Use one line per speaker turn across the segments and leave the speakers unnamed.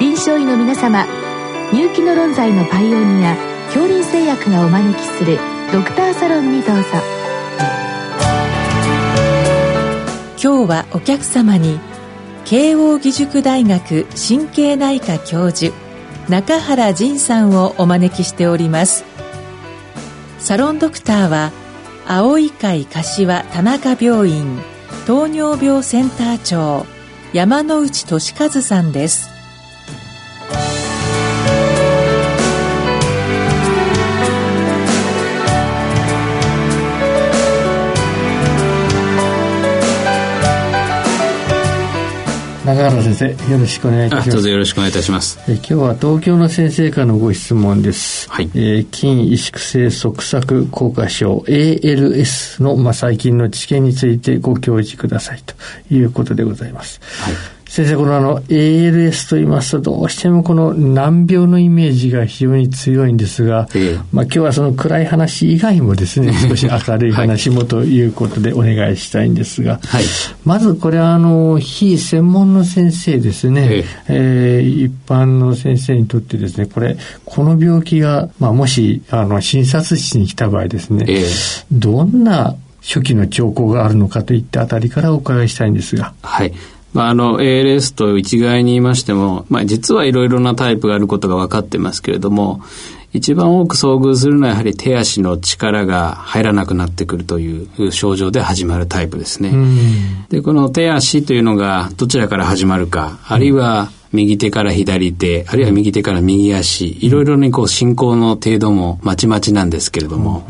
臨床医の皆様入気の論剤のパイオニア恐林製薬がお招きするドクターサロンにどうぞ。
今日はお客様に慶應義塾大学神経内科教授中原仁さんをお招きしております。サロンドクターは青い会柏田中病院糖尿病センター長山内俊和さんです。
中原先生よろしくお願いいたします。
どうぞよろしくお願いいたします。
え今日は東京の先生からのご質問です、はい。えー、筋萎縮性側索硬化症 ALS の、まあ、最近の知見についてご教示くださいということでございます、はい先生、このあの ALS と言いますと、どうしてもこの難病のイメージが非常に強いんですが、ええ、まあ今日はその暗い話以外もですね、少し明るい話もということでお願いしたいんですが、はい、まずこれはあの、非専門の先生ですね、ええ。えー、一般の先生にとってですね、これ、この病気が、まあもし、あの、診察室に来た場合ですね、え。どんな初期の兆候があるのかといったあたりからお伺いしたいんですが。
はい。まあ、あの ALS と一概に言いましても、まあ、実はいろいろなタイプがあることが分かってますけれども一番多く遭遇するのはやはり手足の力が入らなくなってくるという症状で始まるタイプですね。でこの手足というのがどちらから始まるかあるいは右手から左手、あるいは右手から右足、いろいろにこう進行の程度もまちまちなんですけれども、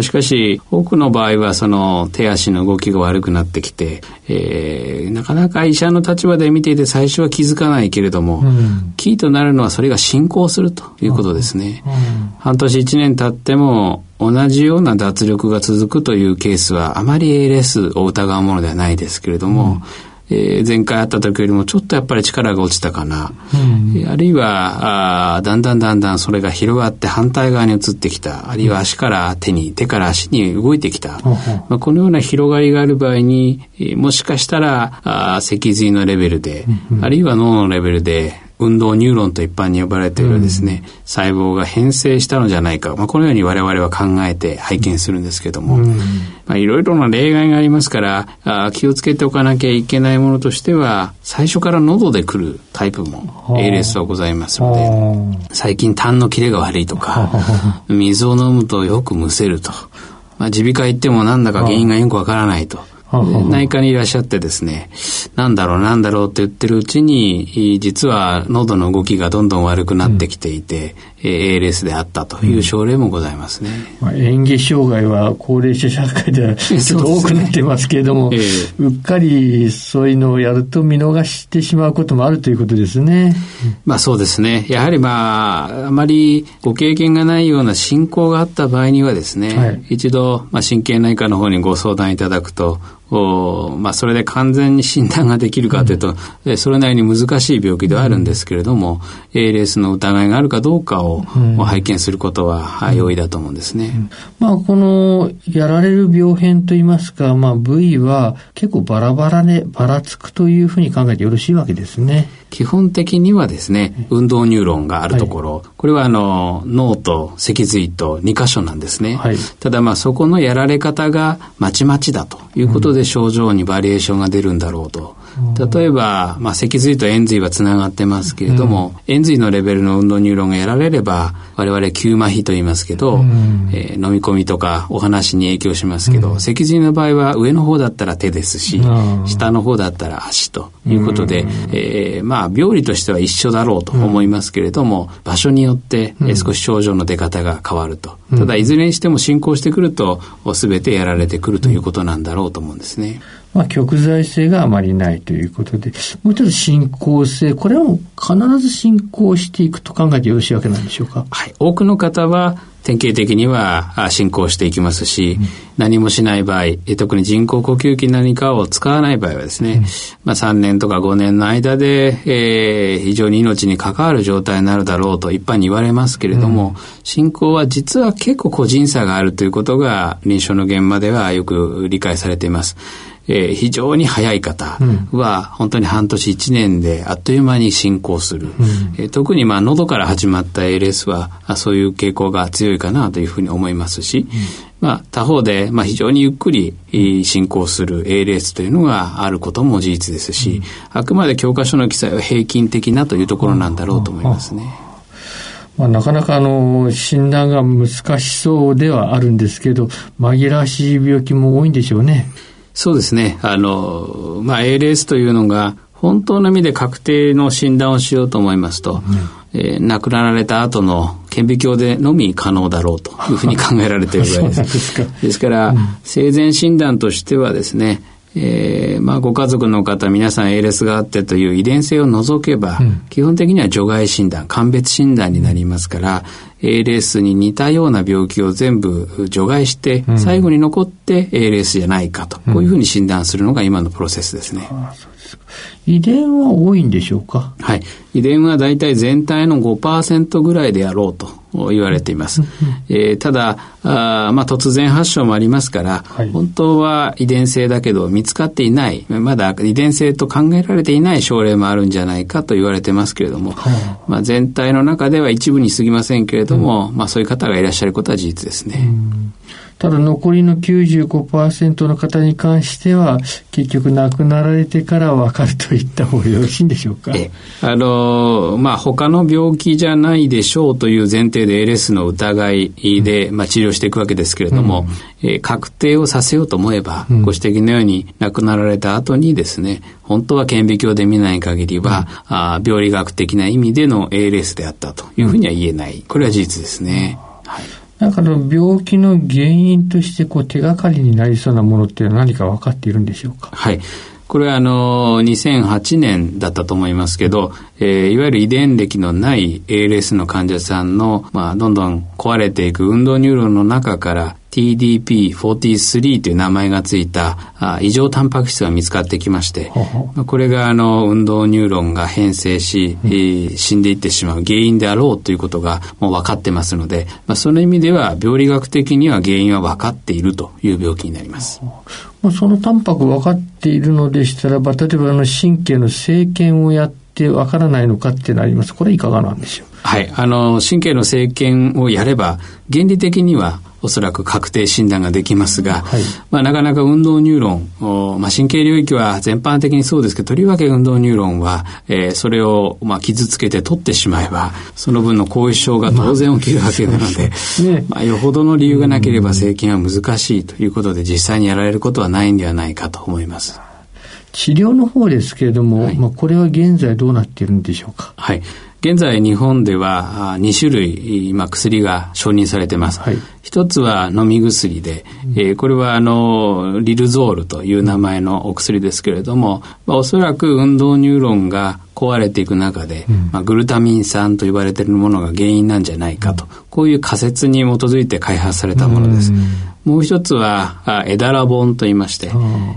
しかし、多くの場合はその手足の動きが悪くなってきて、えー、なかなか医者の立場で見ていて最初は気づかないけれども、うん、キーとなるのはそれが進行するということですね。うん。うん、半年一年経っても同じような脱力が続くというケースはあまり ALS を疑うものではないですけれども、えー、前回会った時よりもちょっとやっぱり力が落ちたかな、うん、あるいはあだんだんだんだんそれが広がって反対側に移ってきた。あるいは足から手に手から足に動いてきた、うん、まあ、このような広がりがある場合に、えー、もしかしたらあ脊髄のレベルで、うん、あるいは脳のレベルで運動ニューロンと一般に呼ばれているですね、うん、細胞が変性したのじゃないか、まあ、このように我々は考えて拝見するんですけども、うん、まあ、いろいろな例外がありますからあ気をつけておかなきゃいけないものとしては最初から喉で来るタイプも ALS はございますので最近痰の切れが悪いとか水を飲むとよくむせると。まあ、耳鼻科行ってもなんだか原因がよくわからないと。内科にいらっしゃってですね、なんだろうなんだろうって言ってるうちに、実は喉の動きがどんどん悪くなってきていて、うん、ALS であったという症例もございますね。
まあ、演技障害は高齢者社会では ちょっと多くなってますけれども、うねえー、うっかりそういうのをやると見逃してしまうこともあるということですね。
まあそうですね。やはりまあ、あまりご経験がないような進行があった場合にはですね、はい、一度、まあ、神経内科の方にご相談いただくと、まあ、それで完全に診断ができるかというと、うん、それなりに難しい病気ではあるんですけれども、うん、ALS の疑いがあるかどうかを、うん、拝見することは容易だと思うんですね。
まあ、このやられる病変といいますか、まあ、部位は結構バラバラでばらつくというふうに考えてよろしいわけですね。
基本的にはですね、運動ニューロンがあるところ、はい、これはあの脳と脊髄と2箇所なんですね。はい、ただまあそこのやられ方がまちまちだということで症状にバリエーションが出るんだろうと。例えば、まあ、脊髄と円髄はつながってますけれども、うん、円髄のレベルの運動ニューロンがやられれば我々急麻痺と言いますけど、うん、えー、飲み込みとかお話に影響しますけど、うん、脊髄の場合は上の方だったら手ですし、下の方だったら足ということで、えー、まあ病理としては一緒だろうと思いますけれども、場所によって、えー、少し症状の出方が変わると。ただいずれにしても進行してくると全てやられてくるということなんだろうと思うんですね。
まあ、極材性があまりないということで、もう一つ進行性、これはもう必ず進行していくと考えてよろしいわけなんでしょうか？
はい。多くの方は、典型的には進行していきますし、うん、何もしない場合、特に人工呼吸器何かを使わない場合はですね、うん、まあ3年とか5年の間で、えー、非常に命に関わる状態になるだろうと一般に言われますけれども、うん、進行は実は結構個人差があるということが臨床の現場ではよく理解されています。えー、非常に早い方は、本当に半年1年であっという間に進行する。うん、えー、特にまあ喉から始まった ALS は、そういう傾向が強いかなというふうに思いますし、うん、まあ、他方で、まあ、非常にゆっくり進行する ALS というのがあることも事実ですし、あくまで教科書の記載は平均的なというところなんだろうと思いますね。
まあ、なかなかあの診断が難しそうではあるんですけど、紛らわしい病気も多いんでしょうね。
そうですね。あの、まあ、ALS というのが、本当の意味で確定の診断をしようと思いますと、うん、えー、亡くなられた後の顕微鏡でのみ可能だろうというふうに考えられているぐらいです。ですから、うん、生前診断としてはですね、えー、まあご家族の方皆さん ALS があってという遺伝性を除けば、うん、基本的には除外診断鑑別診断になりますから ALS に似たような病気を全部除外して、うん、最後に残って ALS じゃないかと、こういうふうに診断するのが今のプロセスですね。
遺伝は多いんでしょうか？
はい。遺伝は大体全体の5%ぐらいであろうと言われています。えー、ただあ、まあ、突然発症もありますから、はい、本当は遺伝性だけど見つかっていない、まだ遺伝性と考えられていない症例もあるんじゃないかと言われてますけれども、まあ、全体の中では一部に過ぎませんけれども、うん、まあ、そういう方がいらっしゃることは事実ですね。
ただ残りの95%の方に関しては、結局亡くなられてから分かると言った方がよろしいんでしょうか。
あの、まあ、他の病気じゃないでしょうという前提で ALS の疑いで、うん、まあ、治療していくわけですけれども、うん、えー、確定をさせようと思えば、うん、ご指摘のように亡くなられた後にですね、本当は顕微鏡で見ない限りは、うん、あ病理学的な意味での ALS であったというふうには言えない。これは事実ですね。はい
なんかの病気の原因としてこう手がかりになりそうなものって何か分かっているんでしょうか？
はい。これはあの、2008年だったと思いますけど、えー、いわゆる遺伝歴のない ALS の患者さんの、まあ、どんどん壊れていく運動ニューロンの中から TDP43 という名前がついたあ異常タンパク質が見つかってきまして、これがあの運動ニューロンが変性し、えー、死んでいってしまう原因であろうということがもう分かってますので、まあ、その意味では病理学的には原因は分かっているという病気になります。
まあ、そのタンパク分かっているのでしたらば、例えばあの神経の生検をやって分からないのかってなります。これいかがなんでしょう？
はい。あの、神経の生検をやれば、原理的にはおそらく確定診断ができますが、はい、まあ、なかなか運動ニューロン、まあ、神経領域は全般的にそうですけど、とりわけ運動ニューロンは、えー、それを、まあ、傷つけて取ってしまえば、その分の後遺症が当然起きるわけなので、まあね、まあ、よほどの理由がなければ生検は難しいということで、実際にやられることはないんではないかと思います。
治療の方ですけれども、はい、まあ、これは現在どうなっているんでしょうか？
はい。現在日本では2種類今薬が承認されています。はい、一つは飲み薬で、うん、えー、これはあのリルゾールという名前のお薬ですけれども、まあ、おそらく運動ニューロンが壊れていく中で、うん、まあ、グルタミン酸と言われているものが原因なんじゃないかと、こういう仮説に基づいて開発されたものです。もう一つはエダラボンと言いまして、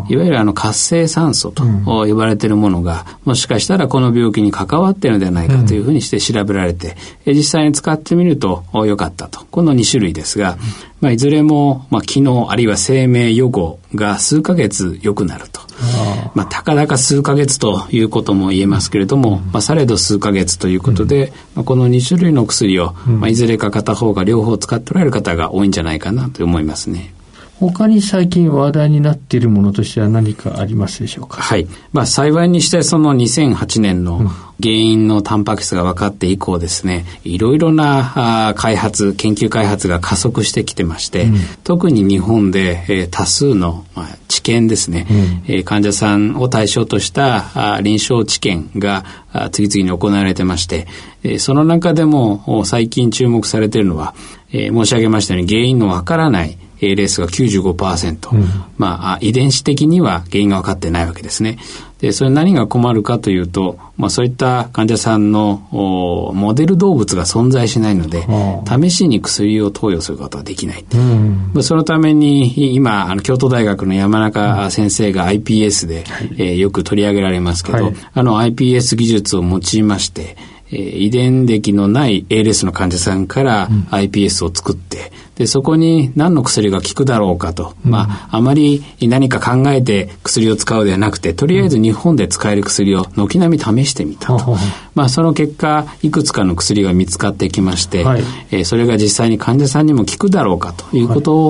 いわゆるあの活性酸素と呼ばれているものが、もしかしたらこの病気に関わっているのではないかというふうにして調べられて、実際に使ってみると良かったと。この2種類ですが、まあ、いずれも、まあ、機能あるいは生命予後が数ヶ月良くなると。まあ、たかだか数か月ということも言えますけれども、まあ、されど数か月ということで、まあ、この2種類の薬を、まあ、いずれか片方が両方使っておられる方が多いんじゃないかなと思いますね。
他に最近話題になっているものとしては何かありますでしょうか？
はい。まあ幸いにしてその2008年の原因のタンパク質が分かって以降ですね、いろいろな開発、研究開発が加速してきてまして、うん、特に日本で、えー、多数の、まあ、治験ですね、うん、えー、患者さんを対象としたあ臨床治験が次々に行われてまして、えー、その中でも最近注目されているのは、えー、申し上げましたように原因のわからない ALS が95%、うん、まあ、遺伝子的には原因が分かってないわけですね。で、それ何が困るかというと、まあ、そういった患者さんのモデル動物が存在しないので、試しに薬を投与することができない。う。ん、そのために、今、あの京都大学の山中先生が iPS で、はい、えー、よく取り上げられますけど、はい、あの iPS 技術を用いまして、えー、遺伝歴のない ALS の患者さんから iPS を作って、で、そこに何の薬が効くだろうかと。うん、まあ、あまり何か考えて薬を使うではなくて、とりあえず日本で使える薬を軒並み試してみたと。うん、まあ、その結果、いくつかの薬が見つかってきまして、はい、えー、それが実際に患者さんにも効くだろうかということを、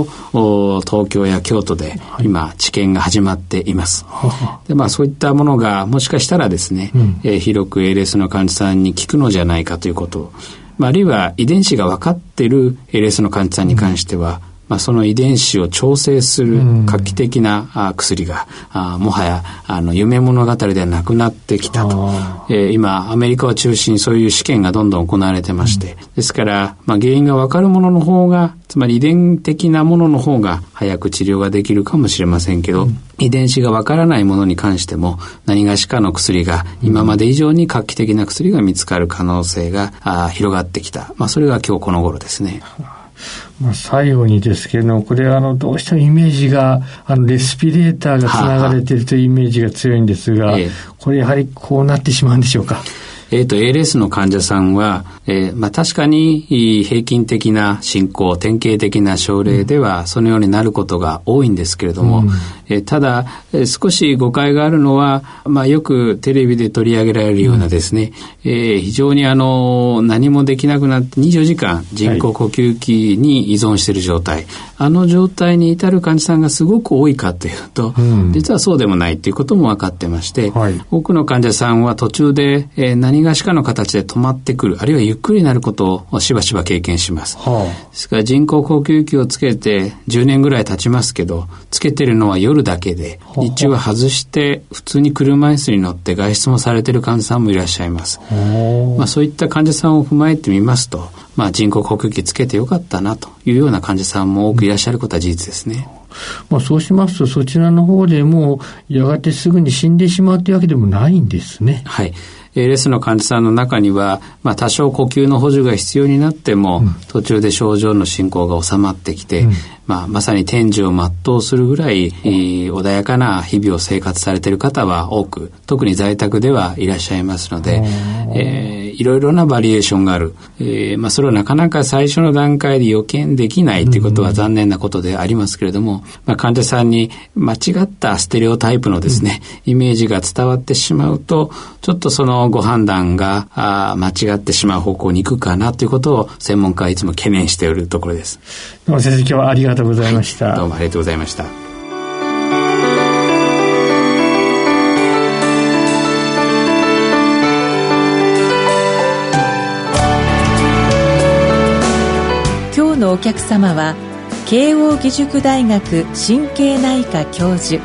はい、東京や京都で今、治験が始まっています。はい、で、まあ、そういったものがもしかしたらですね、うん、えー、広く ALS の患者さんに効くのじゃないかということをまあ、あるいは遺伝子が分かっている ALS の患者さんに関しては、まあ、その遺伝子を調整する画期的な、あ薬があもはやあの夢物語ではなくなってきたと、えー、今アメリカを中心にそういう試験がどんどん行われてまして、ですから、まあ、原因が分かるものの方がつまり遺伝的なものの方が早く治療ができるかもしれませんけど、うん、遺伝子が分からないものに関しても何がしかの薬が今まで以上に画期的な薬が見つかる可能性があ広がってきた、まあ、それが今日この頃ですね。
まあ、最後にですけれども、これあの、どうしてもイメージが、あの、レスピレーターがつながれているというイメージが強いんですが、これやはりこうなってしまうんでしょうか？
えっ、ー、と、ALS の患者さんは、えー、まあ確かに平均的な進行、典型的な症例ではそのようになることが多いんですけれども、うん、えー、ただ、えー、少し誤解があるのは、まあよくテレビで取り上げられるようなですね、うん、えー、非常にあの、何もできなくなって24時間人工呼吸器に依存している状態、はい、あの状態に至る患者さんがすごく多いかというと、うん、実はそうでもないということも分かってまして、はい、多くの患者さんは途中で、えー、何がしかの形で止まってくる、あるいはゆっくりになることをしばしば経験します。はあ、ですから人工呼吸器をつけて10年ぐらい経ちますけど、つけてるのは夜だけで、日中は外して普通に車椅子に乗って外出もされてる患者さんもいらっしゃいます。はあ、まあそういった患者さんを踏まえてみますと、まあ人工呼吸器つけてよかったなというような患者さんも多くいらっしゃることは事実ですね。
まあ、そうしますと、そちらの方でもやがてすぐに死んでしまうというわけでもないんですね。
はい。ALS の患者さんの中には、まあ、多少呼吸の補助が必要になっても、うん、途中で症状の進行が収まってきて、うん、まあ、まさに天寿を全うするぐらい、穏やかな日々を生活されている方は多く、特に在宅ではいらっしゃいますので、えー、いろいろなバリエーションがある。えー、まあ、それはなかなか最初の段階で予見できないということは残念なことでありますけれども、まあ、患者さんに間違ったステレオタイプのですね、うん、イメージが伝わってしまうと、ちょっとそのご判断があ間違ってしまう方向に行くかなということを専門家はいつも懸念しているところです。
どうも先生今日はありがとうございました、
はい、どうもありがとうございました。
今日のお客様は慶應義塾大学神経内科教授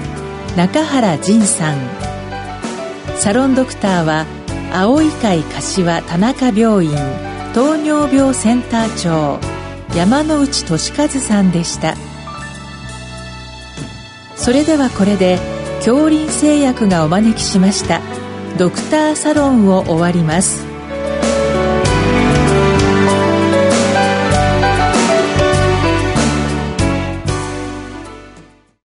中原仁さん。サロンドクターは青い会柏田中病院糖尿病センター長山内俊和さんでした。それではこれで恐林製薬がお招きしましたドクターサロンを終わります。